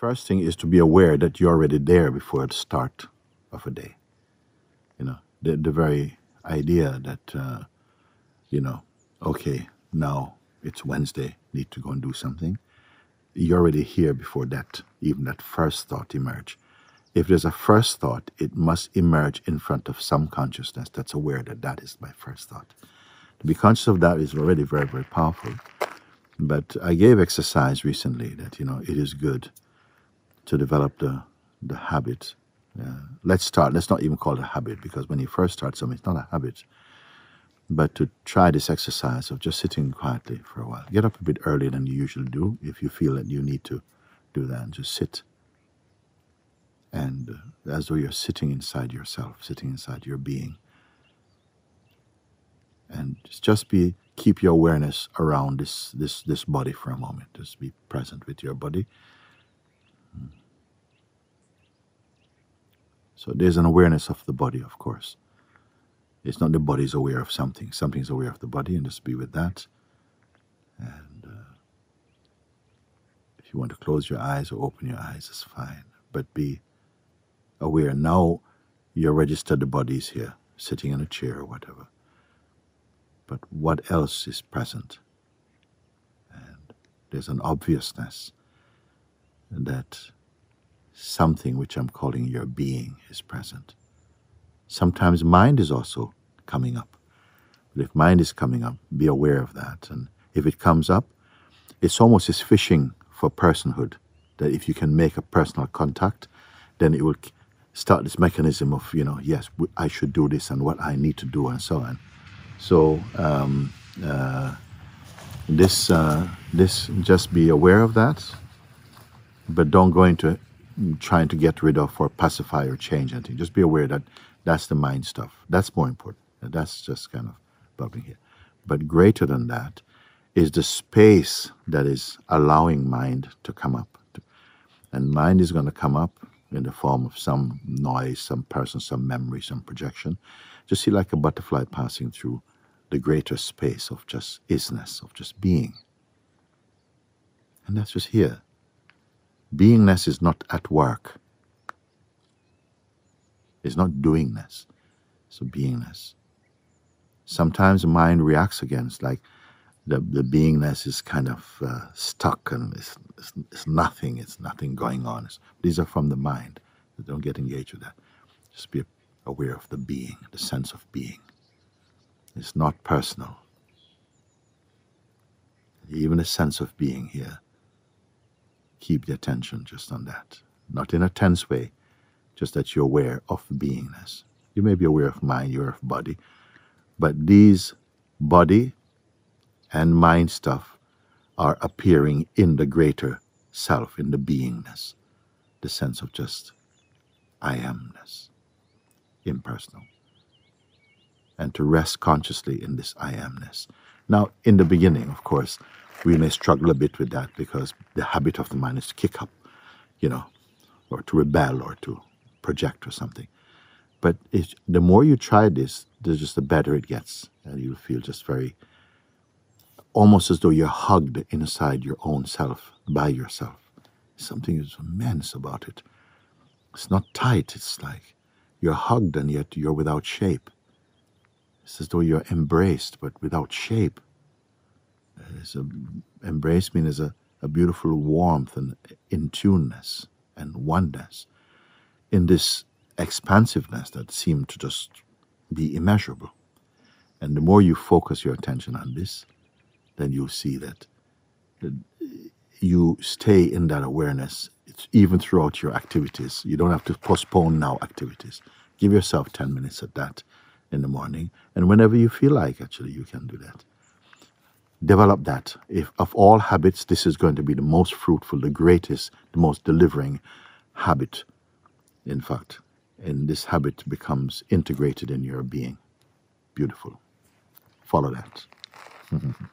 first thing is to be aware that you're already there before the start of a day. You know, the, the very idea that, uh, you know, okay, now it's Wednesday, need to go and do something. You're already here before that, even that first thought emerge. If there's a first thought, it must emerge in front of some consciousness that's aware that that is my first thought. To be conscious of that is already very, very powerful. But I gave exercise recently that, you know, it is good to develop the, the habit. Uh, let's start, let's not even call it a habit because when you first start something, it's not a habit. But to try this exercise of just sitting quietly for a while. Get up a bit earlier than you usually do if you feel that you need to do that and just sit. And uh, as though you're sitting inside yourself, sitting inside your being. And just be keep your awareness around this this this body for a moment. Just be present with your body. So there's an awareness of the body, of course. It's not the body's aware of something. Something's aware of the body, and just be with that. And uh, if you want to close your eyes or open your eyes, it's fine. But be aware. Now you're registered the body's here, sitting in a chair or whatever but what else is present? And there's an obviousness that something which I'm calling your being is present. Sometimes mind is also coming up. But if mind is coming up, be aware of that. And if it comes up, it's almost as fishing for personhood. That if you can make a personal contact, then it will start this mechanism of, you know, yes, I should do this and what I need to do and so on. So um, uh, this uh, this just be aware of that, but don't go into Mm, trying to get rid of or pacify or change anything. Just be aware that that's the mind stuff. That's more important. That's just kind of bubbling here. But greater than that is the space that is allowing mind to come up. And mind is going to come up in the form of some noise, some person, some memory, some projection. Just see like a butterfly passing through the greater space of just isness, of just being. And that's just here. Beingness is not at work. It's not doingness. It's a beingness. Sometimes the mind reacts against, like the, the beingness is kind of uh, stuck and it's, it's, it's, nothing, it's nothing going on. It's, these are from the mind. Don't get engaged with that. Just be aware of the being, the sense of being. It's not personal. Even a sense of being here. Keep the attention just on that. Not in a tense way, just that you're aware of beingness. You may be aware of mind, you're of body, but these body and mind stuff are appearing in the greater self, in the beingness, the sense of just I amness, impersonal and to rest consciously in this I amness. Now, in the beginning, of course, we may struggle a bit with that because the habit of the mind is to kick up, you know, or to rebel or to project or something. But the more you try this, the just the better it gets, and you'll feel just very, almost as though you're hugged inside your own self by yourself. Something is immense about it. It's not tight. It's like you're hugged and yet you're without shape. It's as though you're embraced, but without shape. It's a, embrace means a, a beautiful warmth and in tuneness and oneness in this expansiveness that seemed to just be immeasurable. And the more you focus your attention on this, then you'll see that you stay in that awareness even throughout your activities. You don't have to postpone now activities. Give yourself 10 minutes at that in the morning. And whenever you feel like, actually, you can do that. Develop that. If of all habits, this is going to be the most fruitful, the greatest, the most delivering habit. In fact, and this habit becomes integrated in your being. Beautiful. Follow that.